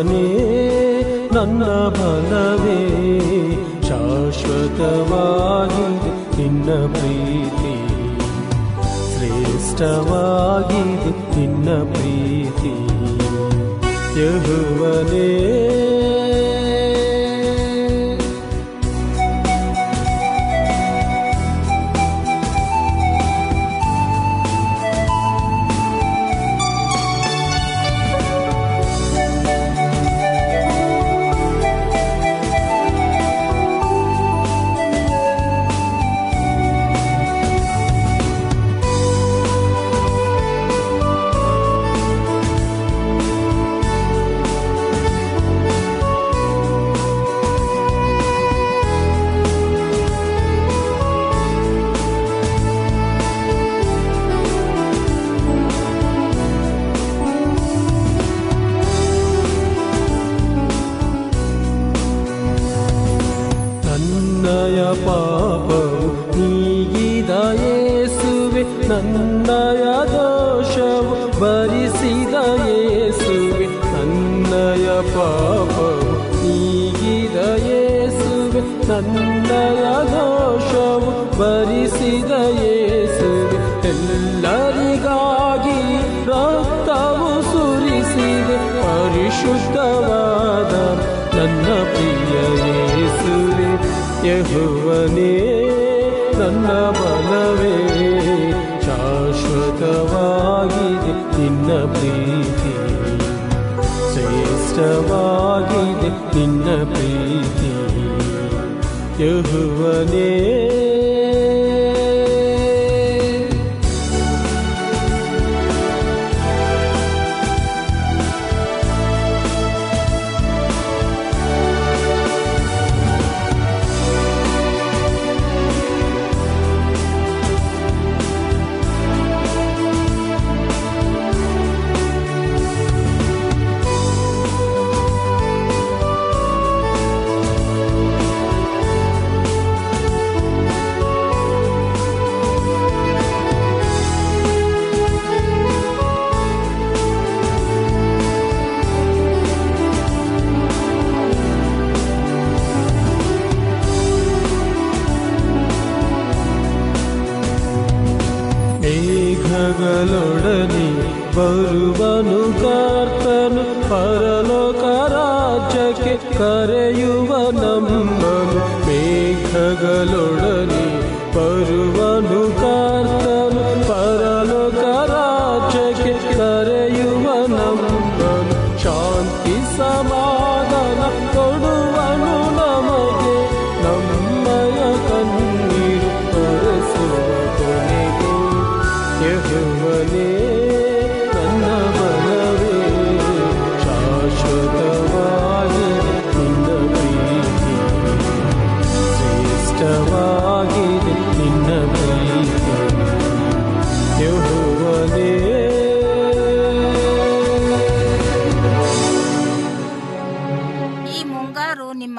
ಯಹುವನೇ ನನ್ನ ಬಲವೇ ಶಾಶ್ವತವಾಗಿದೆ ನಿನ್ನ ಪ್ರೀತಿ. ಶ್ರೇಷ್ಠವಾಗಿದೆ ನಿನ್ನ ಪ್ರೀತಿ. ಯಹುವನೇ ಮೇಘಗಳೊಡನೆ ಬರುವನು ಕರ್ತನು ಪರಲೋಕ ರಾಜ್ಯಕ್ಕೆ ಕರೆಯುವ ನಮ್ಮನು ಮೇಘಗಳೊಡನೆ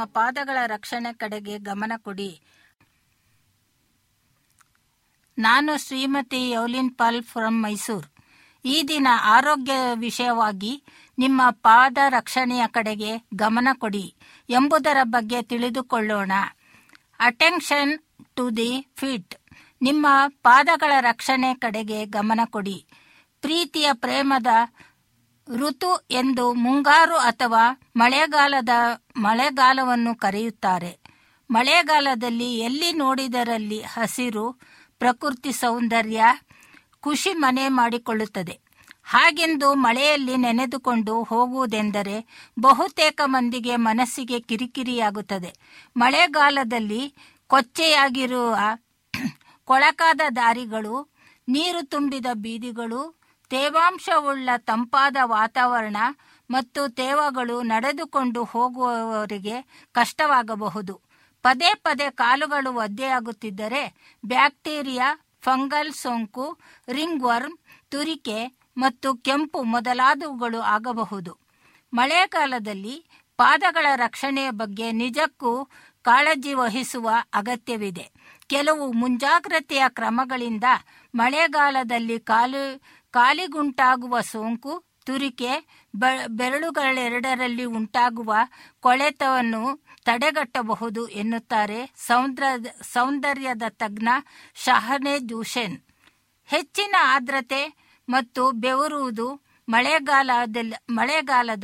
ಪಾದಗಳ ರಕ್ಷಣೆ ಕಡೆಗೆ ಗಮನ ಕೊಡಿ. ನಾನು ಶ್ರೀಮತಿ ಯೌಲಿನ್ ಪಾಲ್ ಫ್ರಮ್ ಮೈಸೂರು. ಈ ದಿನ ಆರೋಗ್ಯ ವಿಷಯವಾಗಿ ನಿಮ್ಮ ಪಾದ ರಕ್ಷಣೆಯ ಕಡೆಗೆ ಗಮನ ಕೊಡಿ ಎಂಬುದರ ಬಗ್ಗೆ ತಿಳಿದುಕೊಳ್ಳೋಣ. Attention to the feet. ನಿಮ್ಮ ಪಾದಗಳ ರಕ್ಷಣೆ ಕಡೆಗೆ ಗಮನ ಕೊಡಿ. ಪ್ರೀತಿಯ ಪ್ರೇಮದ ಋತು ಎಂದು ಮುಂಗಾರು ಅಥವಾ ಮಳೆಗಾಲದ ಮಳೆಗಾಲವನ್ನು ಕರೆಯುತ್ತಾರೆ. ಮಳೆಗಾಲದಲ್ಲಿ ಎಲ್ಲಿ ನೋಡಿದರಲ್ಲಿ ಹಸಿರು, ಪ್ರಕೃತಿ ಸೌಂದರ್ಯ, ಖುಷಿ ಮನೆ ಮಾಡಿಕೊಳ್ಳುತ್ತದೆ. ಹಾಗೆಂದು ಮಳೆಯಲ್ಲಿ ನೆನೆದುಕೊಂಡು ಹೋಗುವುದೆಂದರೆ ಬಹುತೇಕ ಮಂದಿಗೆ ಮನಸ್ಸಿಗೆ ಕಿರಿಕಿರಿಯಾಗುತ್ತದೆ. ಮಳೆಗಾಲದಲ್ಲಿ ಕೊಚ್ಚೆಯಾಗಿರುವ ಕೊಳಕಾದ ದಾರಿಗಳು, ನೀರು ತುಂಬಿದ ಬೀದಿಗಳು, ತೇವಾಂಶವುಳ್ಳ ತಂಪಾದ ವಾತಾವರಣ ಮತ್ತು ತೇವಗಳು ನಡೆದುಕೊಂಡು ಹೋಗುವವರಿಗೆ ಕಷ್ಟವಾಗಬಹುದು. ಪದೇ ಪದೇ ಕಾಲುಗಳು ಒದ್ದೆಯಾಗುತ್ತಿದ್ದರೆ ಬ್ಯಾಕ್ಟೀರಿಯಾ, ಫಂಗಲ್ ಸೋಂಕು ರಿಂಗ್ ವರ್ಮ್ ತುರಿಕೆ ಮತ್ತು ಕೆಂಪು ಮೊದಲಾದವುಗಳು ಆಗಬಹುದು. ಮಳೆಗಾಲದಲ್ಲಿ ಪಾದಗಳ ರಕ್ಷಣೆಯ ಬಗ್ಗೆ ನಿಜಕ್ಕೂ ಕಾಳಜಿ ವಹಿಸುವ ಅಗತ್ಯವಿದೆ. ಕೆಲವು ಮುಂಜಾಗ್ರತೆಯ ಕ್ರಮಗಳಿಂದ ಮಳೆಗಾಲದಲ್ಲಿ ಕಾಲು, ಕಾಲಿಗುಂಟಾಗುವ ಸೋಂಕು, ತುರಿಕೆ ಬೆ- ಬೆರಳುಗಳೆರಡರಲ್ಲಿ ಉಂಟಾಗುವ ಕೊಳೆತವನ್ನು ತಡೆಗಟ್ಟಬಹುದು ಎನ್ನುತ್ತಾರೆ ಸೌಂದ್ರ ಸೌಂದರ್ಯದ ತಜ್ಞ ಶಹನೆ ಜೂಷೆನ್ ಹೆಚ್ಚಿನ ಆರ್ದ್ರತೆ ಮತ್ತು ಬೆವರುವುದು ಮಳೆಗಾಲದಲ್ಲಿ, ಮಳೆಗಾಲದ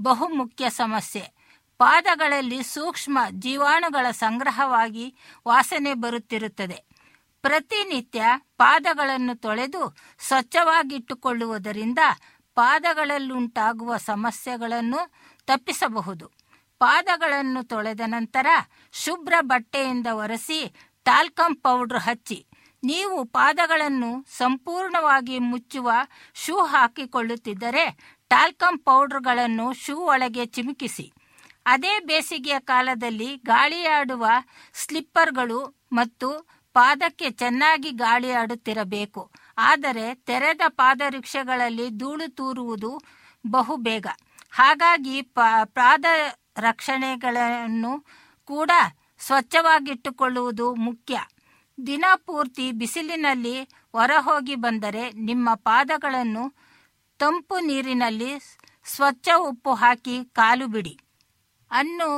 ಬಹುಮುಖ್ಯ ಸಮಸ್ಯೆ. ಪಾದಗಳಲ್ಲಿ ಸೂಕ್ಷ್ಮ ಜೀವಾಣುಗಳ ಸಂಗ್ರಹವಾಗಿ ವಾಸನೆ ಬರುತ್ತಿರುತ್ತದೆ. ಪ್ರತಿನಿತ್ಯ ಪಾದಗಳನ್ನು ತೊಳೆದು ಸ್ವಚ್ಛವಾಗಿಟ್ಟುಕೊಳ್ಳುವುದರಿಂದ ಪಾದಗಳಲ್ಲುಂಟಾಗುವ ಸಮಸ್ಯೆಗಳನ್ನು ತಪ್ಪಿಸಬಹುದು. ಪಾದಗಳನ್ನು ತೊಳೆದ ನಂತರ ಶುಭ್ರ ಬಟ್ಟೆಯಿಂದ ಒರೆಸಿ ಟಾಲ್ಕಮ್ ಪೌಡರ್ ಹಚ್ಚಿ. ನೀವು ಪಾದಗಳನ್ನು ಸಂಪೂರ್ಣವಾಗಿ ಮುಚ್ಚುವ ಶೂ ಹಾಕಿಕೊಳ್ಳುತ್ತಿದ್ದರೆ ಟಾಲ್ಕಮ್ ಪೌಡರ್ಗಳನ್ನು ಶೂ ಒಳಗೆ ಚಿಮುಕಿಸಿ. ಅದೇ ಬೇಸಿಗೆಯ ಕಾಲದಲ್ಲಿ ಗಾಳಿಯಾಡುವ ಸ್ಲಿಪ್ಪರ್ಗಳು ಮತ್ತು ಪಾದಕ್ಕೆ ಚೆನ್ನಾಗಿ ಗಾಳಿಯಾಡುತ್ತಿರಬೇಕು. ಆದರೆ ತೆರೆದ ಪಾದರಿಕ್ಷೆಗಳಲ್ಲಿ ಧೂಳು ತೂರುವುದು ಬಹುಬೇಗ ಹಾಗಾಗಿ ಪಾದ ರಕ್ಷಣೆಗಳನ್ನು ಕೂಡ ಸ್ವಚ್ಛವಾಗಿಟ್ಟುಕೊಳ್ಳುವುದು ಮುಖ್ಯ. ದಿನ ಪೂರ್ತಿ ಬಿಸಿಲಿನಲ್ಲಿ ಹೊರಹೋಗಿ ಬಂದರೆ ನಿಮ್ಮ ಪಾದಗಳನ್ನು ತಂಪು ನೀರಿನಲ್ಲಿ ಸ್ವಚ್ಛ ಉಪ್ಪು ಹಾಕಿ ಕಾಲು ಬಿಡಿ. ಅನ್ನು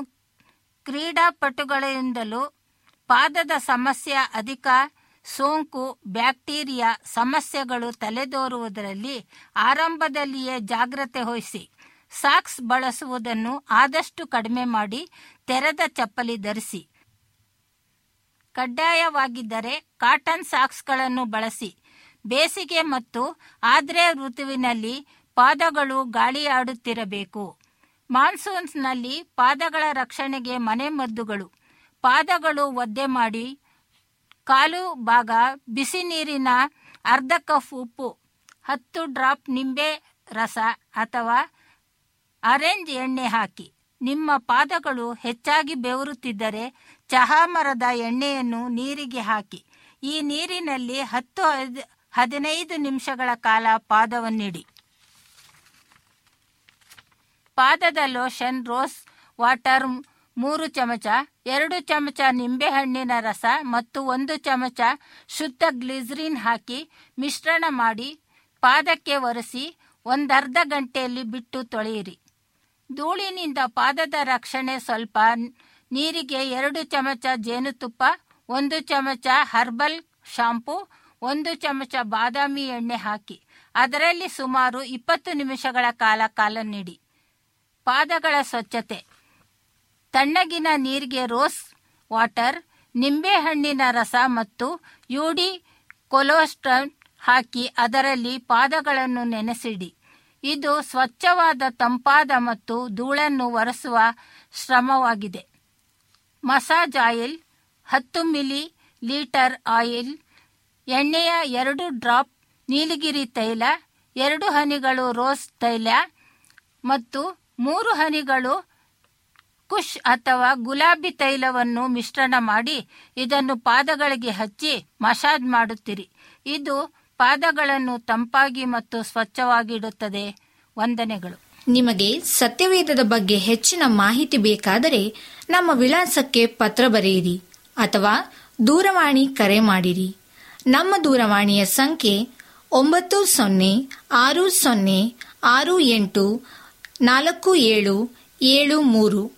ಕ್ರೀಡಾಪಟುಗಳಿಂದಲೂ ಪಾದದ ಸಮಸ್ಯೆ ಅಧಿಕ ಸೋಂಕು, ಬ್ಯಾಕ್ಟೀರಿಯಾ ಸಮಸ್ಯೆಗಳು ತಲೆದೋರುವುದರಲ್ಲಿ ಆರಂಭದಲ್ಲಿಯೇ ಜಾಗ್ರತೆ ವಹಿಸಿ, ಸಾಕ್ಸ್ ಬಳಸುವುದನ್ನು ಆದಷ್ಟು ಕಡಿಮೆ ಮಾಡಿ ತೆರೆದ ಚಪ್ಪಲಿ ಧರಿಸಿ. ಕಡ್ಡಾಯವಾಗಿದ್ದರೆ ಕಾಟನ್ ಸಾಕ್ಸ್ಗಳನ್ನು ಬಳಸಿ. ಬೇಸಿಗೆ ಮತ್ತು ಆದ್ರೆ ಋತುವಿನಲ್ಲಿ ಪಾದಗಳು ಗಾಳಿಯಾಡುತ್ತಿರಬೇಕು. ಮಾನ್ಸೂನ್ಸ್ನಲ್ಲಿ ಪಾದಗಳ ರಕ್ಷಣೆಗೆ ಮನೆಮದ್ದುಗಳು. ಪಾದಗಳು ಒದ್ದೆ ಮಾಡಿ ಕಾಲು ಭಾಗ ಬಿಸಿ ನೀರಿನ ಅರ್ಧ ಕಪ್ ಉಪ್ಪು, ಹತ್ತು ಡ್ರಾಪ್ ನಿಂಬೆ ರಸ ಅಥವಾ ಆರೆಂಜ್ ಎಣ್ಣೆ ಹಾಕಿ. ನಿಮ್ಮ ಪಾದಗಳು ಹೆಚ್ಚಾಗಿ ಬೆವರುತ್ತಿದ್ದರೆ ಚಹಾ ಮರದ ಎಣ್ಣೆಯನ್ನು ನೀರಿಗೆ ಹಾಕಿ. ಈ ನೀರಿನಲ್ಲಿ ಹತ್ತು ಹದ್- ಹದಿನೈದು ನಿಮಿಷಗಳ ಕಾಲ ಪಾದವನ್ನಿಡಿ. ಪಾದದ ಲೋಷನ್, ರೋಸ್ ವಾಟರ್ ಮೂರು ಚಮಚ, ಎರಡು ಚಮಚ ನಿಂಬೆಹಣ್ಣಿನ ರಸ ಮತ್ತು ಒಂದು ಚಮಚ ಶುದ್ಧ ಗ್ಲಿಸರಿನ್ ಹಾಕಿ ಮಿಶ್ರಣ ಮಾಡಿ ಪಾದಕ್ಕೆ ಒರೆಸಿ ಒಂದರ್ಧ ಗಂಟೆಯಲ್ಲಿ ಬಿಟ್ಟು ತೊಳೆಯಿರಿ. ಧೂಳಿನಿಂದ ಪಾದದ ರಕ್ಷಣೆ ಸ್ವಲ್ಪ ನೀರಿಗೆ ಎರಡು ಚಮಚ ಜೇನುತುಪ್ಪ, ಒಂದು ಚಮಚ ಹರ್ಬಲ್ ಶಾಂಪೂ, ಒಂದು ಚಮಚ ಬಾದಾಮಿ ಎಣ್ಣೆ ಹಾಕಿ ಅದರಲ್ಲಿ ಸುಮಾರು ಇಪ್ಪತ್ತು ನಿಮಿಷಗಳ ಕಾಲ ಕಾಲ ನೀಡಿ ಪಾದಗಳ ಸ್ವಚ್ಛತೆ. ತಣ್ಣಗಿನ ನೀರಿಗೆ ರೋಸ್ ವಾಟರ್, ನಿಂಬೆಹಣ್ಣಿನ ರಸ ಮತ್ತು ಯೂಡಿ ಕೊಲೋಸ್ಟ್ರಾಲ್ ಹಾಕಿ ಅದರಲ್ಲಿ ಪಾದಗಳನ್ನು ನೆನೆಸಿಡಿ. ಇದು ಸ್ವಚ್ಛವಾದ ತಂಪಾದ ಮತ್ತು ಧೂಳನ್ನು ಒರೆಸುವ ಶ್ರಮವಾಗಿದೆ. ಮಸಾಜ್ ಆಯಿಲ್, ಹತ್ತು ಮಿಲಿ ಲೀಟರ್ ಆಯಿಲ್, ಎಣ್ಣೆಯ ಎರಡು ಡ್ರಾಪ್ ನೀಲಗಿರಿ ತೈಲ, ಎರಡು ಹನಿಗಳು ರೋಸ್ ತೈಲ ಮತ್ತು ಮೂರು ಹನಿಗಳು ಕುಶ್ ಅಥವಾ ಗುಲಾಬಿ ತೈಲವನ್ನು ಮಿಶ್ರಣ ಮಾಡಿ ಇದನ್ನು ಪಾದಗಳಿಗೆ ಹಚ್ಚಿ ಮಸಾಜ್ ಮಾಡುತ್ತಿರಿ. ಇದು ಪಾದಗಳನ್ನು ತಂಪಾಗಿ ಮತ್ತು ಸ್ವಚ್ಛವಾಗಿಡುತ್ತದೆ. ವಂದನೆಗಳು. ನಿಮಗೆ ಸತ್ಯವೇದದ ಬಗ್ಗೆ ಹೆಚ್ಚಿನ ಮಾಹಿತಿ ಬೇಕಾದರೆ ನಮ್ಮ ವಿಳಾಸಕ್ಕೆ ಪತ್ರ ಬರೆಯಿರಿ ಅಥವಾ ದೂರವಾಣಿ ಕರೆ ಮಾಡಿರಿ. ನಮ್ಮ ದೂರವಾಣಿಯ ಸಂಖ್ಯೆ ಒಂಬತ್ತು ಸೊನ್ನೆ ಆರು ಸೊನ್ನೆ ಆರು ಎಂಟು ನಾಲ್ಕು ಏಳು ಏಳು ಮೂರು.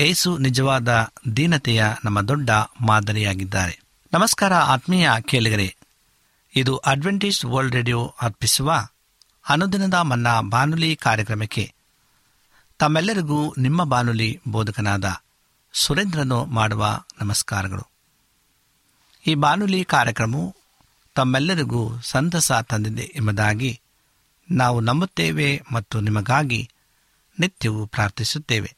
ಏಸು ನಿಜವಾದ ದೀನತೆಯ ನಮ್ಮ ದೊಡ್ಡ ಮಾದರಿಯಾಗಿದ್ದಾರೆ. ನಮಸ್ಕಾರ ಆತ್ಮೀಯ ಕೇಳಿಗರೆ. ಇದು ಅಡ್ವೆಂಟಿಸ್ಟ್ ವರ್ಲ್ಡ್ ರೇಡಿಯೋ ಅರ್ಪಿಸುವ ಅನುದಿನದ ಮನ್ನಾ ಬಾನುಲಿ ಕಾರ್ಯಕ್ರಮಕ್ಕೆ ತಮ್ಮೆಲ್ಲರಿಗೂ ನಿಮ್ಮ ಬಾನುಲಿ ಬೋಧಕನಾದ ಸುರೇಂದ್ರನು ಮಾಡುವ ನಮಸ್ಕಾರಗಳು. ಈ ಬಾನುಲಿ ಕಾರ್ಯಕ್ರಮವು ತಮ್ಮೆಲ್ಲರಿಗೂ ಸಂತಸ ತಂದಿದೆ ಎಂಬುದಾಗಿ ನಾವು ನಂಬುತ್ತೇವೆ ಮತ್ತು ನಿಮಗಾಗಿ ನಿತ್ಯವೂ ಪ್ರಾರ್ಥಿಸುತ್ತೇವೆ.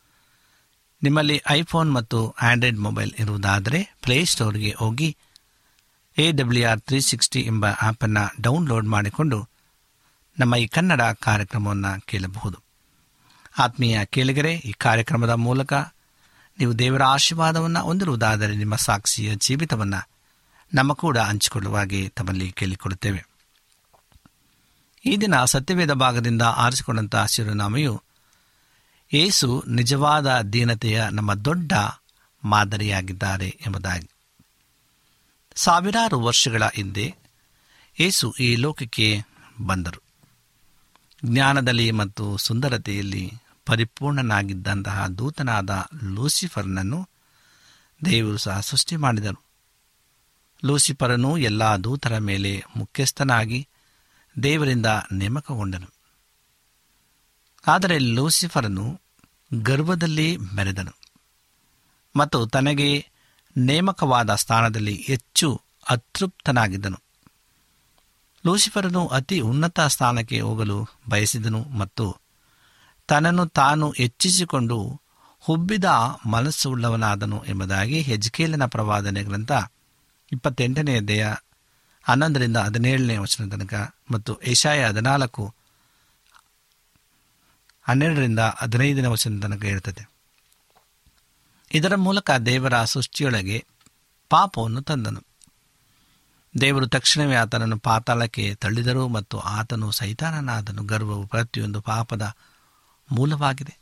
ನಿಮ್ಮಲ್ಲಿ ಐಫೋನ್ ಮತ್ತು ಆಂಡ್ರಾಯ್ಡ್ ಮೊಬೈಲ್ ಇರುವುದಾದರೆ ಪ್ಲೇಸ್ಟೋರ್ಗೆ ಹೋಗಿ A W R three sixty ಎಂಬ ಆ್ಯಪನ್ನು ಡೌನ್ಲೋಡ್ ಮಾಡಿಕೊಂಡು ನಮ್ಮ ಈ ಕನ್ನಡ ಕಾರ್ಯಕ್ರಮವನ್ನು ಕೇಳಬಹುದು. ಆತ್ಮೀಯ ಕೇಳಿಗರೆ, ಈ ಕಾರ್ಯಕ್ರಮದ ಮೂಲಕ ನೀವು ದೇವರ ಆಶೀರ್ವಾದವನ್ನು ಹೊಂದಿರುವುದಾದರೆ ನಿಮ್ಮ ಸಾಕ್ಷಿಯ ಜೀವಿತವನ್ನು ನಮ್ಮ ಕೂಡ ಹಂಚಿಕೊಳ್ಳುವಾಗೆ ತಮ್ಮಲ್ಲಿ ಕೇಳಿಕೊಡುತ್ತೇವೆ ಈ ದಿನ ಸತ್ಯವೇದ ಭಾಗದಿಂದ ಆರಿಸಿಕೊಂಡಂತಹ ಶಿರುನಾಮೆಯು ಏಸು ನಿಜವಾದ ದೀನತೆಯ ನಮ್ಮ ದೊಡ್ಡ ಮಾದರಿಯಾಗಿದ್ದಾರೆ ಎಂಬುದಾಗಿ. ಸಾವಿರಾರು ವರ್ಷಗಳ ಹಿಂದೆ ಏಸು ಈ ಲೋಕಕ್ಕೆ ಬಂದರು. ಜ್ಞಾನದಲ್ಲಿ ಮತ್ತು ಸುಂದರತೆಯಲ್ಲಿ ಪರಿಪೂರ್ಣನಾಗಿದ್ದಂತಹ ದೂತನಾದ ಲೂಸಿಫರ್ನನ್ನು ದೇವರು ಸಹ ಸೃಷ್ಟಿ ಮಾಡಿದರು ಲೂಸಿಫರನು ಎಲ್ಲ ದೂತರ ಮೇಲೆ ಮುಖ್ಯಸ್ಥನಾಗಿ ದೇವರಿಂದ ನೇಮಕಗೊಂಡನು. ಆದರೆ ಲೂಸಿಫರನು ಗರ್ವದಲ್ಲಿ ಮೆರೆದನು. ಮತ್ತು ತನಗೆ ನೇಮಕವಾದ ಸ್ಥಾನದಲ್ಲಿ ಹೆಚ್ಚು ಅತೃಪ್ತನಾಗಿದ್ದನು. ಲೂಸಿಫರನು ಅತಿ ಉನ್ನತ ಸ್ಥಾನಕ್ಕೆ ಹೋಗಲು ಬಯಸಿದನು ಮತ್ತು ತನ್ನನ್ನು ತಾನು ಹೆಚ್ಚಿಸಿಕೊಂಡು ಹುಬ್ಬಿದ ಮನಸ್ಸುಳ್ಳವನಾದನು ಎಂಬುದಾಗಿ ಹೆಜ್ಕೇಲನ ಪ್ರವಾದನೆ ಗ್ರಂಥ ಇಪ್ಪತ್ತೆಂಟನೇ ದೇಹ ಹನ್ನೊಂದರಿಂದ ಹದಿನೇಳನೇ ವಚನ ತನಕ ಮತ್ತು ಏಷಾಯ ಹದಿನಾಲ್ಕು ಹನ್ನೆರಡರಿಂದ ಹದಿನೈದನೇ ವಚನ ತನಕ ಇರುತ್ತದೆ ಇದರ ಮೂಲಕ ದೇವರ ಸೃಷ್ಟಿಯೊಳಗೆ ಪಾಪವನ್ನು ತಂದನು. ದೇವರು ತಕ್ಷಣವೇ ಆತನನ್ನು ಪಾತಾಳಕ್ಕೆ ತಳ್ಳಿದರು ಮತ್ತು ಆತನು ಸೈತಾನನಾದನು. ಗರ್ವವು ಪ್ರತಿಯೊಂದು ಪಾಪದ ಮೂಲವಾಗಿದೆ.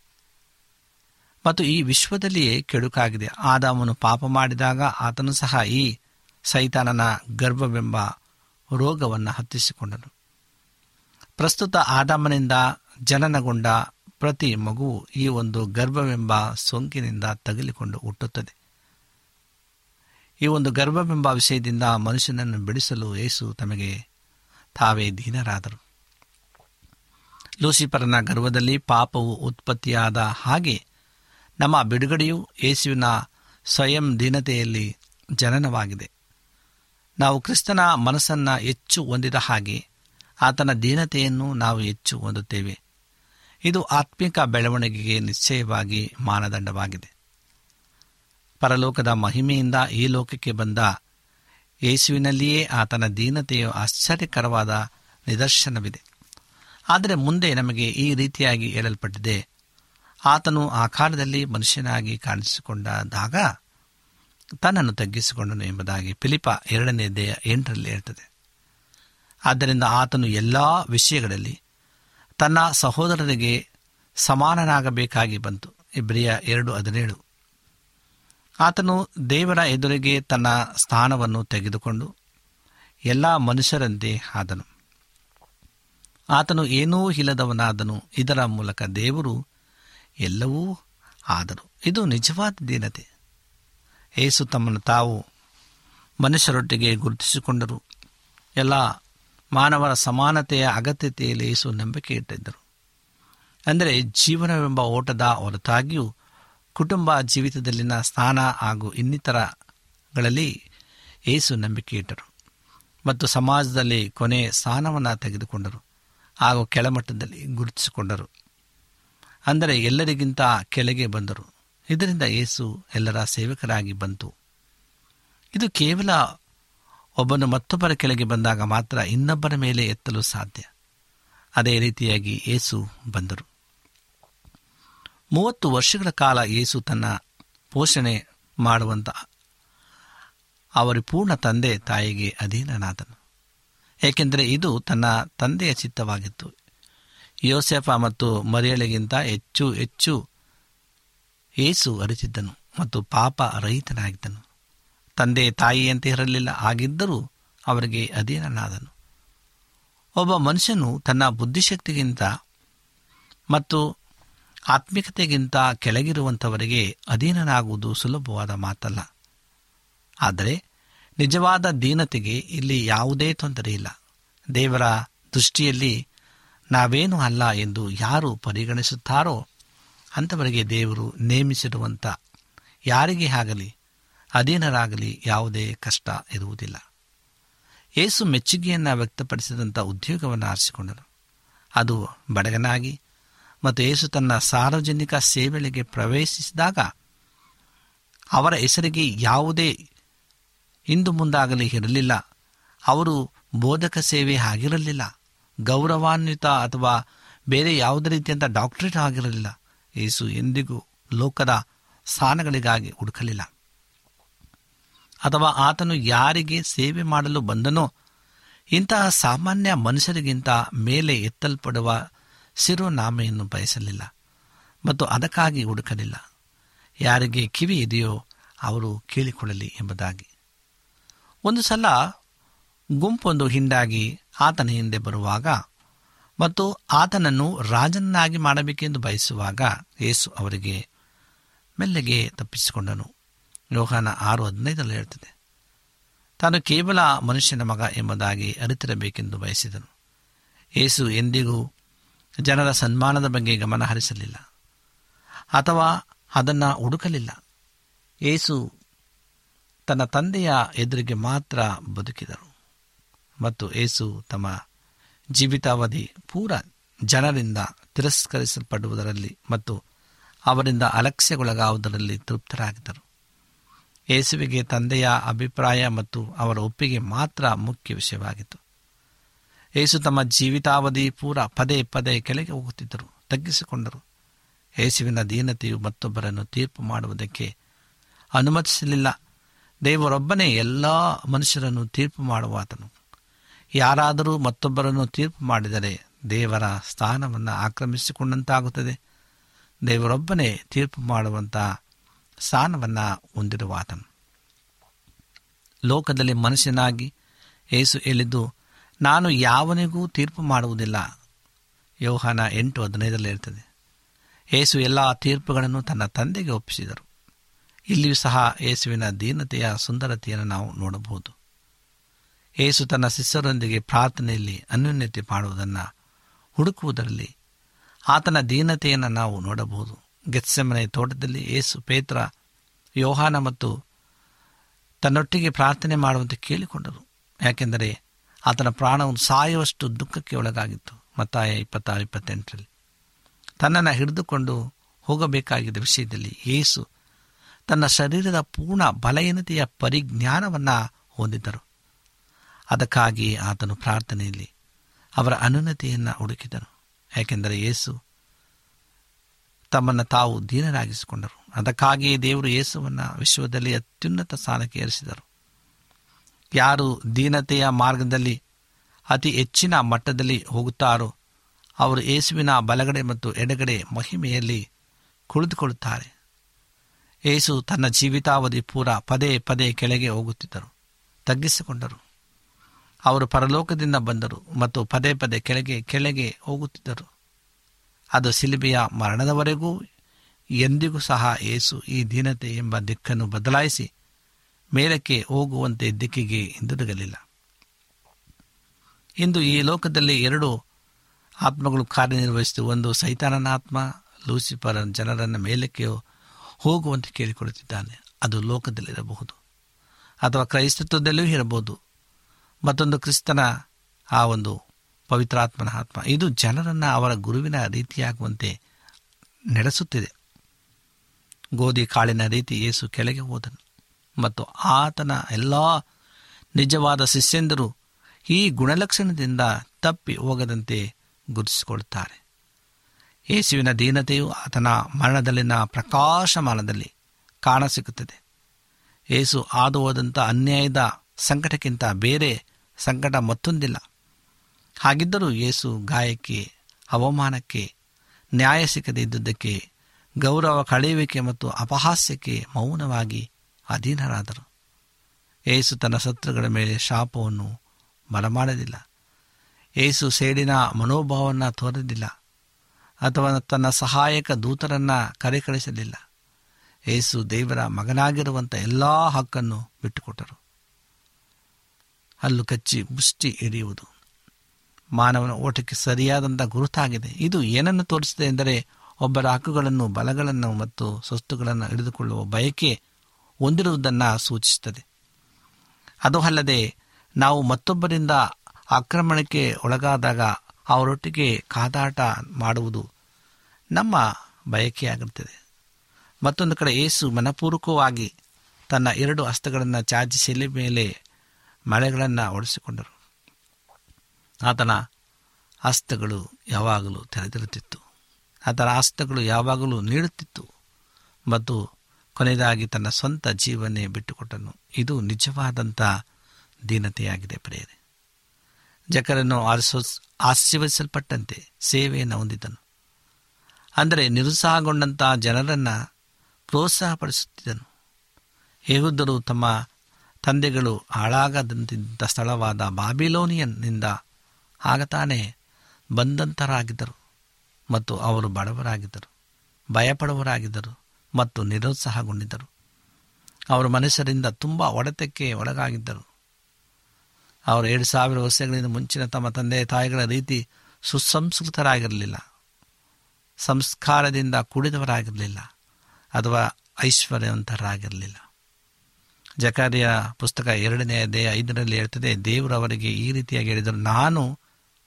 ಮತ್ತು ಈ ವಿಶ್ವದಲ್ಲಿಯೇ ಕೆಡುಕಾಗಿದೆ. ಆದಾಮನು ಪಾಪ ಮಾಡಿದಾಗ ಆತನು ಸಹ ಈ ಸೈತಾನನ ಗರ್ಭವೆಂಬ ರೋಗವನ್ನು ಹತ್ತಿಸಿಕೊಂಡನು. ಪ್ರಸ್ತುತ ಆದಾಮನಿಂದ ಜನನಗೊಂಡ ಪ್ರತಿ ಮಗುವು ಈ ಒಂದು ಗರ್ಭವೆಂಬ ಸೋಂಕಿನಿಂದ ತಗಲಿಕೊಂಡು ಹುಟ್ಟುತ್ತದೆ. ಈ ಒಂದು ಗರ್ಭವೆಂಬ ವಿಷಯದಿಂದ ಮನುಷ್ಯನನ್ನು ಬಿಡಿಸಲು ಏಸು ತಮಗೆ ತಾವೇ ದೀನರಾದರು. ಲೂಸಿಫರನ ಗರ್ಭದಲ್ಲಿ ಪಾಪವು ಉತ್ಪತ್ತಿಯಾದ ಹಾಗೆ ನಮ್ಮ ಬಿಡುಗಡೆಯು ಯೇಸುವಿನ ಸ್ವಯಂ ದೀನತೆಯಲ್ಲಿ ಜನನವಾಗಿದೆ. ನಾವು ಕ್ರಿಸ್ತನ ಮನಸ್ಸನ್ನು ಹೆಚ್ಚು ಹೊಂದಿದ ಹಾಗೆ ಆತನ ದೀನತೆಯನ್ನು ನಾವು ಹೆಚ್ಚು ಹೊಂದುತ್ತೇವೆ. ಇದು ಆತ್ಮಿಕ ಬೆಳವಣಿಗೆಗೆ ನಿಶ್ಚಯವಾಗಿ ಮಾನದಂಡವಾಗಿದೆ. ಪರಲೋಕದ ಮಹಿಮೆಯಿಂದ ಈ ಲೋಕಕ್ಕೆ ಬಂದ ಯೇಸುವಿನಲ್ಲಿಯೇ ಆತನ ದೀನತೆಯು ಆಶ್ಚರ್ಯಕರವಾದ ನಿದರ್ಶನವಿದೆ. ಆದರೆ ಮುಂದೆ ನಮಗೆ ಈ ರೀತಿಯಾಗಿ ಹೇಳಲ್ಪಟ್ಟಿದೆ, ಆತನು ಆ ಕಾಲದಲ್ಲಿ ಮನುಷ್ಯನಾಗಿ ಕಾಣಿಸಿಕೊಂಡಾದಾಗ ತನ್ನನ್ನು ತಗ್ಗಿಸಿಕೊಂಡನು ಎಂಬುದಾಗಿ ಫಿಲಿಪ ಎರಡನೇ ದೇಹ ಎಂಟರಲ್ಲಿ ಹೇಳ್ತದೆ. ಆದ್ದರಿಂದ ಆತನು ಎಲ್ಲ ವಿಷಯಗಳಲ್ಲಿ ತನ್ನ ಸಹೋದರರಿಗೆ ಸಮಾನನಾಗಬೇಕಾಗಿ ಬಂತು. ಇಬ್ರಿಯ ಎರಡು ಹದಿನೇಳು. ಆತನು ದೇವರ ಎದುರಿಗೆ ತನ್ನ ಸ್ಥಾನವನ್ನು ತೆಗೆದುಕೊಂಡು ಎಲ್ಲ ಮನುಷ್ಯರಂತೆ ಆದನು. ಆತನು ಏನೂ ಇಲ್ಲದವನಾದನು. ಇದರ ಮೂಲಕ ದೇವರು ಎಲ್ಲವೂ ಆದರು. ಇದು ನಿಜವಾದ ದೀನತೆ. ಏಸು ತಮ್ಮನ್ನು ತಾವು ಮನುಷ್ಯರೊಟ್ಟಿಗೆ ಗುರುತಿಸಿಕೊಂಡರು. ಎಲ್ಲ ಮಾನವರ ಸಮಾನತೆಯ ಅಗತ್ಯತೆಯಲ್ಲಿ ಏಸು ನಂಬಿಕೆ ಇಟ್ಟಿದ್ದರು. ಅಂದರೆ ಜೀವನವೆಂಬ ಓಟದ ಹೊರತಾಗಿಯೂ ಕುಟುಂಬ ಜೀವಿತದಲ್ಲಿನ ಸ್ಥಾನ ಹಾಗೂ ಇನ್ನಿತರಗಳಲ್ಲಿ ಏಸು ನಂಬಿಕೆ ಇಟ್ಟರು. ಮತ್ತು ಸಮಾಜದಲ್ಲಿ ಕೊನೆ ಸ್ಥಾನವನ್ನು ತೆಗೆದುಕೊಂಡರು ಹಾಗೂ ಕೆಳಮಟ್ಟದಲ್ಲಿ ಗುರುತಿಸಿಕೊಂಡರು. ಅಂದರೆ ಎಲ್ಲರಿಗಿಂತ ಕೆಳಗೆ ಬಂದರು. ಇದರಿಂದ ಏಸು ಎಲ್ಲರ ಸೇವಕರಾಗಿ ಬಂತು. ಇದು ಕೇವಲ ಒಬ್ಬನು ಮತ್ತೊಬ್ಬರ ಕೆಳಗೆ ಬಂದಾಗ ಮಾತ್ರ ಇನ್ನೊಬ್ಬರ ಮೇಲೆ ಎತ್ತಲು ಸಾಧ್ಯ. ಅದೇ ರೀತಿಯಾಗಿ ಏಸು ಬಂದರು. ಮೂವತ್ತು ವರ್ಷಗಳ ಕಾಲ ಏಸು ತನ್ನ ಪೋಷಣೆ ಮಾಡುವಂಥ ಅವರ ಪೂರ್ಣ ತಂದೆ ತಾಯಿಗೆ ಅಧೀನನಾದನು. ಏಕೆಂದರೆ ಇದು ತನ್ನ ತಂದೆಯ ಚಿತ್ತವಾಗಿತ್ತು. ಯೋಸೆಫ ಮತ್ತು ಮರಿಯಳಿಗಿಂತ ಹೆಚ್ಚು ಹೆಚ್ಚು ಏಸು ಅರಿತಿದ್ದನು ಮತ್ತು ಪಾಪ ರಹಿತನಾಗಿದ್ದನು. ತಂದೆ ತಾಯಿಯಂತೆ ಇರಲಿಲ್ಲ. ಆಗಿದ್ದರೂ ಅವರಿಗೆ ಅಧೀನನಾದನು. ಒಬ್ಬ ಮನುಷ್ಯನು ತನ್ನ ಬುದ್ಧಿಶಕ್ತಿಗಿಂತ ಮತ್ತು ಆತ್ಮಿಕತೆಗಿಂತ ಕೆಳಗಿರುವಂಥವರಿಗೆ ಅಧೀನನಾಗುವುದು ಸುಲಭವಾದ ಮಾತಲ್ಲ. ಆದರೆ ನಿಜವಾದ ದೀನತೆಗೆ ಇಲ್ಲಿ ಯಾವುದೇ ತೊಂದರೆ ಇಲ್ಲ. ದೇವರ ದೃಷ್ಟಿಯಲ್ಲಿ ನಾವೇನು ಅಲ್ಲ ಎಂದು ಯಾರು ಪರಿಗಣಿಸುತ್ತಾರೋ ಅಂಥವರಿಗೆ ದೇವರು ನೇಮಿಸಿರುವಂಥ ಯಾರಿಗೆ ಆಗಲಿ ಅಧೀನರಾಗಲಿ ಯಾವುದೇ ಕಷ್ಟ ಇರುವುದಿಲ್ಲ. ಏಸು ಮೆಚ್ಚುಗೆಯನ್ನು ವ್ಯಕ್ತಪಡಿಸಿದಂಥ ಉದ್ಯೋಗವನ್ನು ಆರಿಸಿಕೊಂಡನು. ಅದು ಬಡಗನಾಗಿ ಮತ್ತು ಏಸು ತನ್ನ ಸಾರ್ವಜನಿಕ ಸೇವೆಗಳಿಗೆ ಪ್ರವೇಶಿಸಿದಾಗ ಅವರ ಹೆಸರಿಗೆ ಯಾವುದೇ ಇಂದು ಮುಂದಾಗಲಿ ಇರಲಿಲ್ಲ. ಅವರು ಬೋಧಕ ಸೇವೆ ಆಗಿರಲಿಲ್ಲ. ಗೌರವಾನ್ವಿತ ಅಥವಾ ಬೇರೆ ಯಾವುದೇ ರೀತಿಯಂಥ ಡಾಕ್ಟರೇಟ್ ಆಗಿರಲಿಲ್ಲ. ಏಸು ಎಂದಿಗೂ ಲೋಕದ ಸ್ಥಾನಗಳಿಗಾಗಿ ಹುಡುಕಲಿಲ್ಲ. ಅಥವಾ ಆತನು ಯಾರಿಗೆ ಸೇವೆ ಮಾಡಲು ಬಂದನೋ, ಇಂತಹ ಸಾಮಾನ್ಯ ಮನುಷ್ಯರಿಗಿಂತ ಮೇಲೆ ಎತ್ತಲ್ಪಡುವ ಸಿರುನಾಮೆಯನ್ನು ಬಯಸಲಿಲ್ಲ ಮತ್ತು ಅದಕ್ಕಾಗಿ ಹುಡುಕಲಿಲ್ಲ. ಯಾರಿಗೆ ಕಿವಿ ಇದೆಯೋ ಅವರು ಕೇಳಿಕೊಳ್ಳಲಿ ಎಂಬುದಾಗಿ. ಒಂದು ಸಲ ಗುಂಪೊಂದು ಹಿಂಡಾಗಿ ಆತನ ಹಿಂದೆ ಬರುವಾಗ ಮತ್ತು ಆತನನ್ನು ರಾಜನನ್ನಾಗಿ ಮಾಡಬೇಕೆಂದು ಬಯಸುವಾಗ ಯೇಸು ಅವರಿಗೆ ಮೆಲ್ಲಗೆ ತಪ್ಪಿಸಿಕೊಂಡನು. ಯೋಹಾನ ಆರು ಹದಿನೈದರಲ್ಲಿ ಹೇಳ್ತದೆ, ತಾನು ಕೇವಲ ಮನುಷ್ಯನ ಮಗ ಎಂಬುದಾಗಿ ಅರಿತಿರಬೇಕೆಂದು ಬಯಸಿದನು. ಏಸು ಎಂದಿಗೂ ಜನರ ಸನ್ಮಾನದ ಬಗ್ಗೆ ಗಮನ ಹರಿಸಲಿಲ್ಲ, ಅಥವಾ ಅದನ್ನು ಹುಡುಕಲಿಲ್ಲ. ಏಸು ತನ್ನ ತಂದೆಯ ಎದುರಿಗೆ ಮಾತ್ರ ಬದುಕಿದರು, ಮತ್ತು ಏಸು ತಮ್ಮ ಜೀವಿತಾವಧಿ ಪೂರ ಜನರಿಂದ ತಿರಸ್ಕರಿಸಲ್ಪಡುವುದರಲ್ಲಿ ಮತ್ತು ಅವರಿಂದ ಅಲಕ್ಷ್ಯಗೊಳಗಾವುದರಲ್ಲಿ ತೃಪ್ತರಾಗಿದ್ದರು. ಯೇಸುವಿಗೆ ತಂದೆಯ ಅಭಿಪ್ರಾಯ ಮತ್ತು ಅವರ ಒಪ್ಪಿಗೆ ಮಾತ್ರ ಮುಖ್ಯ ವಿಷಯವಾಗಿತ್ತು. ಏಸು ತಮ್ಮ ಜೀವಿತಾವಧಿ ಪೂರ ಪದೇ ಪದೇ ಕೆಳಗೆ ಹೋಗುತ್ತಿದ್ದರು, ತಗ್ಗಿಸಿಕೊಂಡರು. ಯೇಸುವಿನ ದೀನತೆಯು ಮತ್ತೊಬ್ಬರನ್ನು ತೀರ್ಪು ಮಾಡುವುದಕ್ಕೆ ಅನುಮತಿಸಲಿಲ್ಲ. ದೇವರೊಬ್ಬನೇ ಎಲ್ಲ ಮನುಷ್ಯರನ್ನು ತೀರ್ಪು ಮಾಡುವಾತನು. ಯಾರಾದರೂ ಮತ್ತೊಬ್ಬರನ್ನು ತೀರ್ಪು ಮಾಡಿದರೆ ದೇವರ ಸ್ಥಾನವನ್ನು ಆಕ್ರಮಿಸಿಕೊಂಡಂತಾಗುತ್ತದೆ. ದೇವರೊಬ್ಬನೇ ತೀರ್ಪು ಮಾಡುವಂಥ ಸ್ಥಾನವನ್ನು ಹೊಂದಿರುವಾತನು ಲೋಕದಲ್ಲಿ ಮನುಷ್ಯನಾಗಿ ಏಸು ಹೇಳಿದ್ದು, ನಾನು ಯಾವನಿಗೂ ತೀರ್ಪು ಮಾಡುವುದಿಲ್ಲ. ಯೋಹಾನ ಎಂಟು ಹದಿನೈದರಲ್ಲಿ ಇರ್ತದೆ ಏಸು ಎಲ್ಲ ತೀರ್ಪುಗಳನ್ನು ತನ್ನ ತಂದೆಗೆ ಒಪ್ಪಿಸಿದರು. ಇಲ್ಲಿಯೂ ಸಹ ಏಸುವಿನ ದೀನತೆಯ ಸುಂದರತೆಯನ್ನು ನಾವು ನೋಡಬಹುದು. ಏಸು ತನ್ನ ಶಿಷ್ಯರೊಂದಿಗೆ ಪ್ರಾರ್ಥನೆಯಲ್ಲಿ ಅನ್ಯೋನ್ಯತೆ ಮಾಡುವುದನ್ನು ಹುಡುಕುವುದರಲ್ಲಿ ಆತನ ದೀನತೆಯನ್ನು ನಾವು ನೋಡಬಹುದು. ಗೆತ್ಸೆಮನೆ ತೋಟದಲ್ಲಿ ಏಸು ಪೇತ್ರ, ಯೋಹಾನ ಮತ್ತು ತನ್ನೊಟ್ಟಿಗೆ ಪ್ರಾರ್ಥನೆ ಮಾಡುವಂತೆ ಕೇಳಿಕೊಂಡರು. ಯಾಕೆಂದರೆ ಆತನ ಪ್ರಾಣವನ್ನು ಸಾಯುವಷ್ಟು ದುಃಖಕ್ಕೆ ಒಳಗಾಗಿತ್ತು. ಮತ್ತಾಯ ಇಪ್ಪತ್ತಾರು, ಇಪ್ಪತ್ತೆಂಟರಲ್ಲಿ. ತನ್ನನ್ನು ಹಿಡಿದುಕೊಂಡು ಹೋಗಬೇಕಾಗಿದ್ದ ವಿಷಯದಲ್ಲಿ ಏಸು ತನ್ನ ಶರೀರದ ಪೂರ್ಣ ಬಲಹೀನತೆಯ ಪರಿಜ್ಞಾನವನ್ನು ಹೊಂದಿದ್ದರು. ಅದಕ್ಕಾಗಿ ಆತನು ಪ್ರಾರ್ಥನೆಯಲ್ಲಿ ಅವರ ಅನುನ್ನತಿಯನ್ನು ಹುಡುಕಿದನು. ಯಾಕೆಂದರೆ ಯೇಸು ತಮ್ಮನ್ನು ತಾವು ದೀನರಾಗಿಸಿಕೊಂಡರು. ಅದಕ್ಕಾಗಿಯೇ ದೇವರು ಯೇಸುವನ್ನು ವಿಶ್ವದಲ್ಲಿ ಅತ್ಯುನ್ನತ ಸ್ಥಾನಕ್ಕೆ ಏರಿಸಿದರು. ಯಾರು ದೀನತೆಯ ಮಾರ್ಗದಲ್ಲಿ, ಅತಿ ಹೆಚ್ಚಿನ ಮಟ್ಟದಲ್ಲಿ ಹೋಗುತ್ತಾರೋ, ಅವರು ಯೇಸುವಿನ ಬಲಗಡೆ ಮತ್ತು ಎಡಗಡೆ ಮಹಿಮೆಯಲ್ಲಿ ಕುಳಿತುಕೊಳ್ಳುತ್ತಾರೆ. ಏಸು ತನ್ನ ಜೀವಿತಾವಧಿ ಪೂರ ಪದೇ ಪದೇ ಕೆಳಗೆ ಹೋಗುತ್ತಿದ್ದರು, ತಗ್ಗಿಸಿಕೊಂಡರು. ಅವರು ಪರಲೋಕದಿಂದ ಬಂದರು ಮತ್ತು ಪದೇ ಪದೇ ಕೆಳಗೆ ಕೆಳಗೆ ಹೋಗುತ್ತಿದ್ದರು. ಅದು ಸಿಲಿಬೆಯ ಮರಣದವರೆಗೂ ಎಂದಿಗೂ ಸಹ ಏಸು ಈ ದೀನತೆ ಎಂಬ ದಿಕ್ಕನ್ನು ಬದಲಾಯಿಸಿ ಮೇಲಕ್ಕೆ ಹೋಗುವಂತೆ ದಿಕ್ಕಿಗೆ ಹಿಂದಿರುಗಲಿಲ್ಲ. ಇಂದು ಈ ಲೋಕದಲ್ಲಿ ಎರಡು ಆತ್ಮಗಳು ಕಾರ್ಯನಿರ್ವಹಿಸಿತು. ಒಂದು ಸೈತಾನನ ಆತ್ಮ, ಲೂಸಿಫರ್ ಜನರನ್ನು ಮೇಲಕ್ಕೆ ಹೋಗುವಂತೆ ಕೇಳಿಕೊಳ್ಳುತ್ತಿದ್ದಾನೆ. ಅದು ಲೋಕದಲ್ಲಿರಬಹುದು ಅಥವಾ ಕ್ರೈಸ್ತತ್ವದಲ್ಲೂ ಇರಬಹುದು. ಮತ್ತೊಂದು ಕ್ರಿಸ್ತನ ಆ ಒಂದು ಪವಿತ್ರಾತ್ಮನ ಆತ್ಮ. ಇದು ಜನರನ್ನು ಅವರ ಗುರುವಿನ ರೀತಿಯಾಗುವಂತೆ ನಡೆಸುತ್ತಿದೆ. ಗೋಧಿ ಕಾಳಿನ ರೀತಿ ಯೇಸು ಕೆಳಗೆ ಹೋದನು. ಮತ್ತು ಆತನ ಎಲ್ಲ ನಿಜವಾದ ಶಿಷ್ಯಂದರು ಈ ಗುಣಲಕ್ಷಣದಿಂದ ತಪ್ಪಿ ಹೋಗದಂತೆ ಗುರುತಿಸಿಕೊಳ್ಳುತ್ತಾರೆ ಯೇಸುವಿನ ದೀನತೆಯು ಆತನ ಮರಣದಲ್ಲಿನ ಪ್ರಕಾಶಮಾನದಲ್ಲಿ ಕಾಣಸಿಗುತ್ತದೆ. ಯೇಸು ಹಾದು ಹೋದಂಥ ಅನ್ಯಾಯದ ಸಂಕಟಕ್ಕಿಂತ ಬೇರೆ ಸಂಕಟ ಮತ್ತೊಂದಿಲ್ಲ. ಹಾಗಿದ್ದರೂ ಯೇಸು ಗಾಯಕ್ಕೆ, ಅವಮಾನಕ್ಕೆ ನ್ಯಾಯ ಸಿಕ್ಕದೇ ಇದ್ದುದಕ್ಕೆ ಗೌರವ ಕಳೆಯುವಿಕೆ ಮತ್ತು ಅಪಹಾಸ್ಯಕ್ಕೆ ಮೌನವಾಗಿ ಅಧೀನರಾದರು. ಏಸು ತನ್ನ ಶತ್ರುಗಳ ಮೇಲೆ ಶಾಪವನ್ನು ಬರಮಾಡಲಿಲ್ಲ ಏಸು ಸೇಡಿನ ಮನೋಭಾವವನ್ನು ತೋರಲಿಲ್ಲ ಅಥವಾ ತನ್ನ ಸಹಾಯಕ ದೂತರನ್ನು ಕರೆಕಳಿಸಲಿಲ್ಲ. ಏಸು ದೇವರ ಮಗನಾಗಿರುವಂಥ ಎಲ್ಲ ಹಕ್ಕನ್ನು ಬಿಟ್ಟುಕೊಟ್ಟರು. ಹಲ್ಲು ಕಚ್ಚಿ ಮುಷ್ಟಿ ಹಿಡಿಯುವುದು ಮಾನವನ ಓಟಕ್ಕೆ ಸರಿಯಾದಂಥ ಗುರುತಾಗಿದೆ. ಇದು ಏನನ್ನು ತೋರಿಸಿದೆ ಎಂದರೆ ಒಬ್ಬರ ಹಕ್ಕುಗಳನ್ನು, ಬಲಗಳನ್ನು ಮತ್ತು ಸ್ವತ್ತುಗಳನ್ನು ಹಿಡಿದುಕೊಳ್ಳುವ ಬಯಕೆ ಹೊಂದಿರುವುದನ್ನು ಸೂಚಿಸುತ್ತದೆ. ಅದು ಅಲ್ಲದೆ ನಾವು ಮತ್ತೊಬ್ಬರಿಂದ ಆಕ್ರಮಣಕ್ಕೆ ಒಳಗಾದಾಗ ಅವರೊಟ್ಟಿಗೆ ಕಾದಾಟ ಮಾಡುವುದು ನಮ್ಮ ಬಯಕೆಯಾಗಿರುತ್ತದೆ. ಮತ್ತೊಂದು ಕಡೆ ಏಸು ಮನಪೂರ್ವಕವಾಗಿ ತನ್ನ ಎರಡು ಹಸ್ತಗಳನ್ನು ಚಾಚಿಸಲಿ ಮೇಲೆ ಮಳೆಗಳನ್ನು ಒಡಿಸಿಕೊಂಡರು. ಆತನ ಹಸ್ತಗಳು ಯಾವಾಗಲೂ ತೆರೆದಿರುತ್ತಿತ್ತು. ಆತನ ಹಸ್ತಗಳು ಯಾವಾಗಲೂ ನೀಡುತ್ತಿತ್ತು. ಮತ್ತು ಕೊನೆಯದಾಗಿ ತನ್ನ ಸ್ವಂತ ಜೀವನೇ ಬಿಟ್ಟುಕೊಟ್ಟನು. ಇದು ನಿಜವಾದಂಥ ದೀನತೆಯಾಗಿದೆ ಪ್ರೇರೆ ಜಕರನ್ನು ಆರಿಸೋ ಆಶೀರ್ವದಿಸಲ್ಪಟ್ಟಂತೆ ಸೇವೆಯನ್ನು ಹೊಂದಿದ್ದನು ಅಂದರೆ ನಿರುತ್ಸಾಹಗೊಂಡಂಥ ಜನರನ್ನು ಪ್ರೋತ್ಸಾಹಪಡಿಸುತ್ತಿದ್ದನು. ಹೇಗುದ್ದರೂ ತಮ್ಮ ತಂದೆಗಳು ಹಾಳಾಗದಂತಿದ್ದ ಸ್ಥಳವಾದ ಬಾಬಿಲೋನಿಯನ್ನಿಂದ ಆಗ ತಾನೇ ಬಂದಂತರಾಗಿದ್ದರು ಮತ್ತು ಅವರು ಬಡವರಾಗಿದ್ದರು, ಭಯಪಡುವರಾಗಿದ್ದರು ಮತ್ತು ನಿರುತ್ಸಾಹಗೊಂಡಿದ್ದರು. ಅವರು ಮನುಷ್ಯರಿಂದ ತುಂಬ ಒಡೆತಕ್ಕೆ ಒಳಗಾಗಿದ್ದರು. ಅವರು ಎರಡು ಸಾವಿರ ವರ್ಷಗಳಿಂದ ಮುಂಚಿನ ತಮ್ಮ ತಂದೆ ತಾಯಿಗಳ ರೀತಿ ಸುಸಂಸ್ಕೃತರಾಗಿರಲಿಲ್ಲ, ಸಂಸ್ಕಾರದಿಂದ ಕೂಡಿದವರಾಗಿರಲಿಲ್ಲ ಅಥವಾ ಐಶ್ವರ್ಯವಂತರಾಗಿರಲಿಲ್ಲ. ಜಕಾರಿಯ ಪುಸ್ತಕ ಎರಡನೇ ಅದೇ ಐದರಲ್ಲಿ ಹೇಳ್ತದೆ, ದೇವರು ಅವರಿಗೆ ಈ ರೀತಿಯಾಗಿ ಹೇಳಿದರು, ನಾನು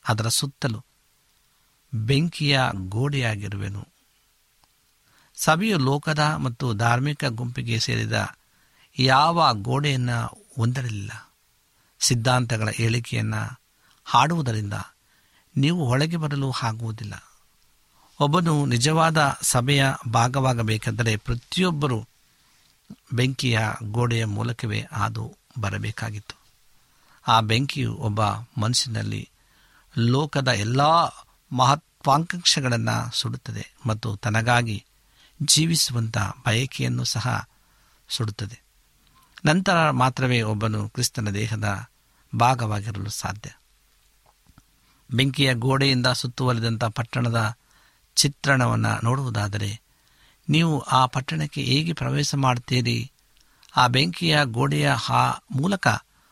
ಅದರ ಸುತ್ತಲೂ ಬೆಂಕಿಯ ಗೋಡೆಯಾಗಿರುವೆನು. ಸಭೆಯು ಲೋಕದ ಮತ್ತು ಧಾರ್ಮಿಕ ಗುಂಪಿಗೆ ಸೇರಿದ ಯಾವ ಗೋಡೆಯನ್ನು ಹೊಂದಿರಲಿಲ್ಲ ಸಿದ್ಧಾಂತಗಳ ಹೇಳಿಕೆಯನ್ನು ಹಾಡುವುದರಿಂದ ನೀವು ಒಳಗೆ ಬರಲು ಆಗುವುದಿಲ್ಲ. ಒಬ್ಬನು ನಿಜವಾದ ಸಭೆಯ ಭಾಗವಾಗಬೇಕೆಂದರೆ ಪ್ರತಿಯೊಬ್ಬರೂ ಬೆಂಕಿಯ ಗೋಡೆಯ ಮೂಲಕವೇ ಹಾದು ಬರಬೇಕಾಗಿತ್ತು. ಆ ಬೆಂಕಿಯು ಒಬ್ಬ ಮನುಷ್ಯನಲ್ಲಿ ಲೋಕದ ಎಲ್ಲ ಮಹತ್ವಾಕಾಂಕ್ಷೆಗಳನ್ನು ಸುಡುತ್ತದೆ ಮತ್ತು ತನಗಾಗಿ ಜೀವಿಸುವಂಥ ಬಯಕೆಯನ್ನು ಸಹ ಸುಡುತ್ತದೆ. ನಂತರ ಮಾತ್ರವೇ ಒಬ್ಬನು ಕ್ರಿಸ್ತನ ದೇಹದ ಭಾಗವಾಗಿರಲು ಸಾಧ್ಯ. ಬೆಂಕಿಯ ಗೋಡೆಯಿಂದ ಸುತ್ತುವರಿದಂಥ ಪಟ್ಟಣದ ಚಿತ್ರಣವನ್ನು ನೋಡುವುದಾದರೆ, ನೀವು ಆ ಪಟ್ಟಣಕ್ಕೆ ಹೇಗೆ ಪ್ರವೇಶ ಮಾಡ್ತೀರಿ ಆ ಬೆಂಕಿಯ ಗೋಡೆಯ ಹಾ ಮೂಲಕ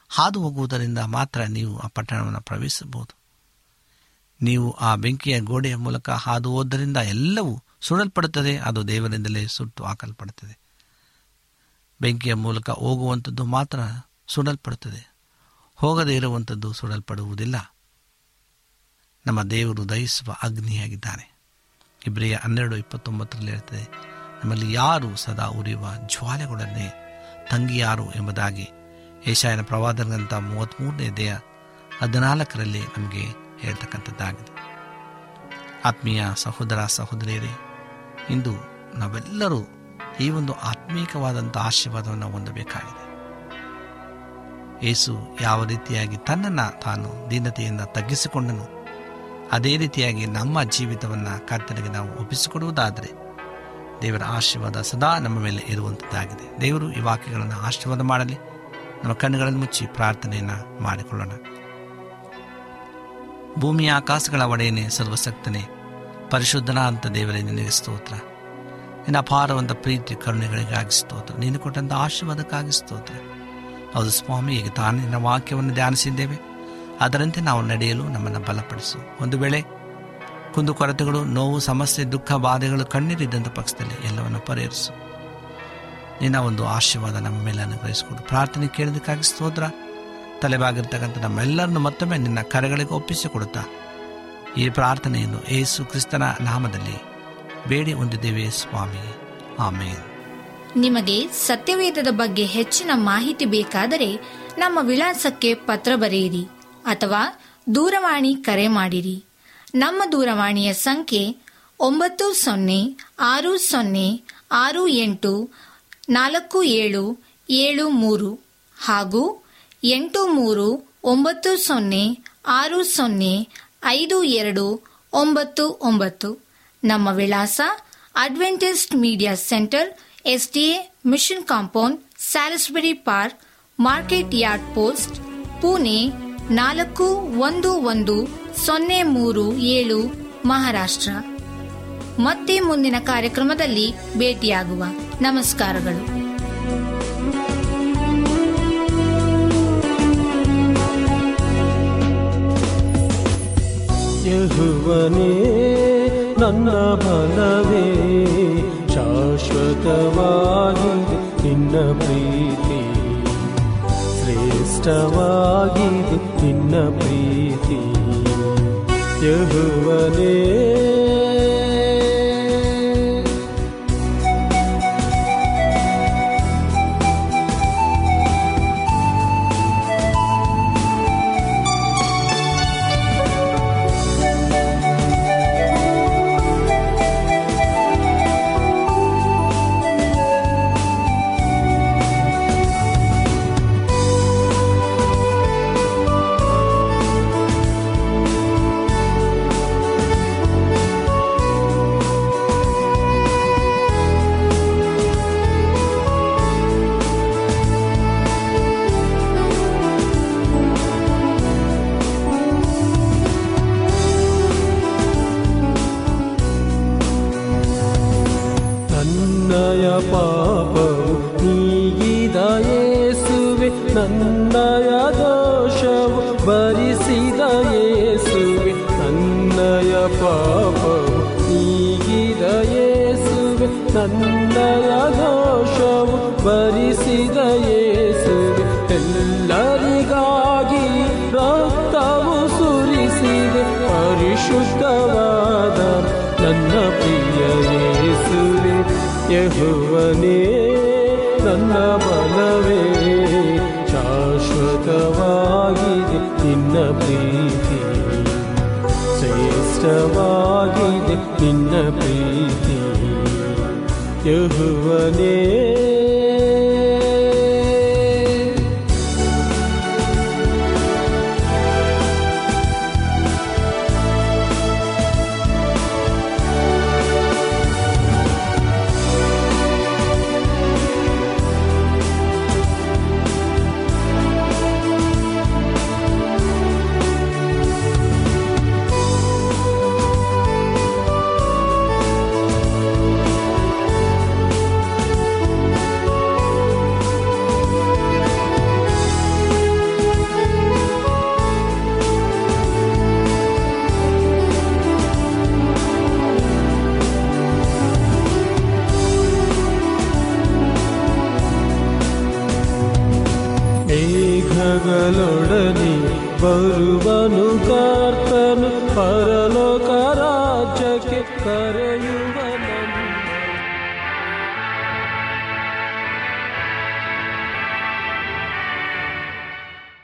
ಹಾದು ಹೋಗುವುದರಿಂದ ಮಾತ್ರ ನೀವು ಆ ಪಟ್ಟಣವನ್ನು ಪ್ರವೇಶಿಸಬಹುದು. ನೀವು ಆ ಬೆಂಕಿಯ ಗೋಡೆಯ ಮೂಲಕ ಹಾದು ಹೋದ್ದರಿಂದ ಎಲ್ಲವೂ ಸುಡಲ್ಪಡುತ್ತದೆ, ಅದು ದೇವರಿಂದಲೇ ಸುಟ್ಟು ಹಾಕಲ್ಪಡುತ್ತದೆ. ಬೆಂಕಿಯ ಮೂಲಕ ಹೋಗುವಂಥದ್ದು ಮಾತ್ರ ಸುಡಲ್ಪಡುತ್ತದೆ. ಹೋಗದೇ ಇರುವಂಥದ್ದು ಸುಡಲ್ಪಡುವುದಿಲ್ಲ. ನಮ್ಮ ದೇವರು ದಯಿಸುವ ಅಗ್ನಿಯಾಗಿದ್ದಾನೆ. ಇಬ್ರಿಯ ಹನ್ನೆರಡು ಇಪ್ಪತ್ತೊಂಬತ್ತರಲ್ಲಿ ಇರ್ತದೆ ನಮ್ಮಲ್ಲಿ ಯಾರು ಸದಾ ಉರಿಯುವ ಜ್ವಾಲೆಗಳನ್ನೇ ತಂಗಿಯಾರು ಎಂಬುದಾಗಿ ಏಷಾಯನ ಪ್ರವಾದನಂಥ ಮೂವತ್ತ್ಮೂರನೇ ದೇಹ ಹದಿನಾಲ್ಕರಲ್ಲಿ ನಮಗೆ ಹೇಳ್ತಕ್ಕಂಥದ್ದಾಗಿದೆ. ಆತ್ಮೀಯ ಸಹೋದರ, ಸಹೋದರಿಯರೇ, ಇಂದು ನಾವೆಲ್ಲರೂ ಈ ಒಂದು ಆತ್ಮೀಕವಾದಂಥ ಆಶೀರ್ವಾದವನ್ನು ಹೊಂದಬೇಕಾಗಿದೆ. ಏಸು ಯಾವ ರೀತಿಯಾಗಿ ತನ್ನನ್ನು ತಾನು ದೀನತೆಯಿಂದ ತಗ್ಗಿಸಿಕೊಂಡನು, ಅದೇ ರೀತಿಯಾಗಿ ನಮ್ಮ ಜೀವಿತವನ್ನು ಕರ್ತನಿಗೆ ನಾವು ಒಪ್ಪಿಸಿಕೊಡುವುದಾದರೆ, ದೇವರ ಆಶೀರ್ವಾದ ಸದಾ ನಮ್ಮ ಮೇಲೆ ಇರುವಂಥದ್ದಾಗಿದೆ. ದೇವರು ಈ ವಾಕ್ಯಗಳನ್ನು ಆಶೀರ್ವಾದ ಮಾಡಲಿ. ನಮ್ಮ ಕಣ್ಣುಗಳನ್ನು ಮುಚ್ಚಿ ಪ್ರಾರ್ಥನೆಯನ್ನು ಮಾಡಿಕೊಳ್ಳೋಣ. ಭೂಮಿಯ ಆಕಾಶಗಳ ಒಡೆಯನೇ ಸರ್ವಸಕ್ತನೇ ಪರಿಶುದ್ಧನ ಅಂತ ದೇವರೇ, ನಿನಗೆ ಸ್ತೋತ್ರ. ನಿನ್ನ ಅಪಾರವಂತ ಪ್ರೀತಿ, ಕರುಣೆಗಳಿಗಾಗಿ ಸ್ತೋತ್ರ. ನೀನು ಕೊಟ್ಟಂಥ ಆಶೀರ್ವಾದಕ್ಕಾಗಿ ಸ್ತೋತ್ರ. ಹೌದು ಸ್ವಾಮಿ, ಈಗ ತಾನು ನಿನ್ನ ವಾಕ್ಯವನ್ನು ಧ್ಯಾನಿಸಿದ್ದೇವೆ. ಅದರಂತೆ ನಾವು ನಡೆಯಲು ನಮ್ಮನ್ನು ಬಲಪಡಿಸು. ಒಂದು ವೇಳೆ ಕುಂದುಕೊರತೆಗಳು ನೋವು, ಸಮಸ್ಯೆ, ದುಃಖ, ಬಾಧೆಗಳು ಕಣ್ಣೀರಿದ್ದಂಥ ಪಕ್ಷದಲ್ಲಿ ಎಲ್ಲವನ್ನು ಪರಿಹರಿಸು. ನಿನ್ನ ಒಂದು ಆಶೀರ್ವಾದ ನಮ್ಮ ಮೇಲೆ ಅನುಗ್ರಹಿಸಿಕೊಂಡು. ಪ್ರಾರ್ಥನೆ ಕೇಳಿದಕ್ಕಾಗಿ ಸ್ತೋತ್ರ. ತಲೆಬಾಗಿರ್ತಕ್ಕಂಥ ನಮ್ಮೆಲ್ಲರನ್ನು ಮತ್ತೊಮ್ಮೆ ನಿನ್ನ ಕರೆಗಳಿಗೆ ಒಪ್ಪಿಸಿಕೊಡುತ್ತಾ ಈ ಪ್ರಾರ್ಥನೆಯನ್ನು ಏಸು ಕ್ರಿಸ್ತನ ನಾಮದಲ್ಲಿ ಬೇಡಿ ಹೊಂದಿದ್ದೇವೆ ಸ್ವಾಮಿ. ಆಮೇನ್. ನಿಮಗೆ ಸತ್ಯವೇದದ ಬಗ್ಗೆ ಹೆಚ್ಚಿನ ಮಾಹಿತಿ ಬೇಕಾದರೆ ನಮ್ಮ ವಿಳಾಸಕ್ಕೆ ಪತ್ರ ಬರೆಯಿರಿ ಅಥವಾ ದೂರವಾಣಿ ಕರೆ ಮಾಡಿರಿ. ನಮ್ಮ ದೂರವಾಣಿಯ ಸಂಖ್ಯೆ ಒಂಬತ್ತು ಸೊನ್ನೆ ಆರು ಸೊನ್ನೆ ಆರು ಎಂಟು ನಾಲ್ಕು ಏಳು ಏಳು ಮೂರು ಹಾಗೂ ಎಂಟು ಮೂರು ಒಂಬತ್ತು ಸೊನ್ನೆ ಆರು ಸೊನ್ನೆ ಐದು ಎರಡು ಒಂಬತ್ತು ಒಂಬತ್ತು. ನಮ್ಮ ವಿಳಾಸ Adventist media centre S D A mission compound, Salisbury park, market yard post, Pune ನಾಲ್ಕು ಒಂದು ಒಂದು ಸೊನ್ನೆ ಮೂರು ಏಳು, ಮಹಾರಾಷ್ಟ್ರ. ಮತ್ತೆ ಮುಂದಿನ ಕಾರ್ಯಕ್ರಮದಲ್ಲಿ ಭೇಟಿಯಾಗುವ. ನಮಸ್ಕಾರಗಳು. ಯಹುವನೇ ನನ್ನ ಬಲವೇ ಶಾಶ್ವತವಾಗಿ ನಿನ್ನ ಪ್ರೀತಿ. ಶ್ರೇಷ್ಠವಾಗಿ ನಿನ್ನ ಪ್ರೀತಿ. ಯಹುವನೇ ಯೇಸುವೆ, ನನ್ನಯ ದೋಷವು ಭರಿಸಿದ ಯೇಸುವೆ, ನನ್ನಯ ಪಾಪವು ನೀಗಿದ ಯೇಸುವೆ, ನನ್ನಯ ದೋಷವು ಭರಿಸಿದ ಯೇಸುವೆ. ಎಲ್ಲರಿಗಾಗಿ ರಕ್ತವು ಸುರಿಸಿದೆ, ಪರಿಶುದ್ಧವಾದ ನನ್ನ ಪ್ರಿಯ ಯೇಸುವೆ, ಯಹುವನೇ. ನನ್ನ ಬಲವೇ ಶಾಶ್ವತವಾಗಿದೆ ನಿನ್ನ ಪ್ರೀತಿ ಶ್ರೇಷ್ಠವಾಗಿದೆ ನಿನ್ನ ಪ್ರೀತಿ. ಯಹುವನೇ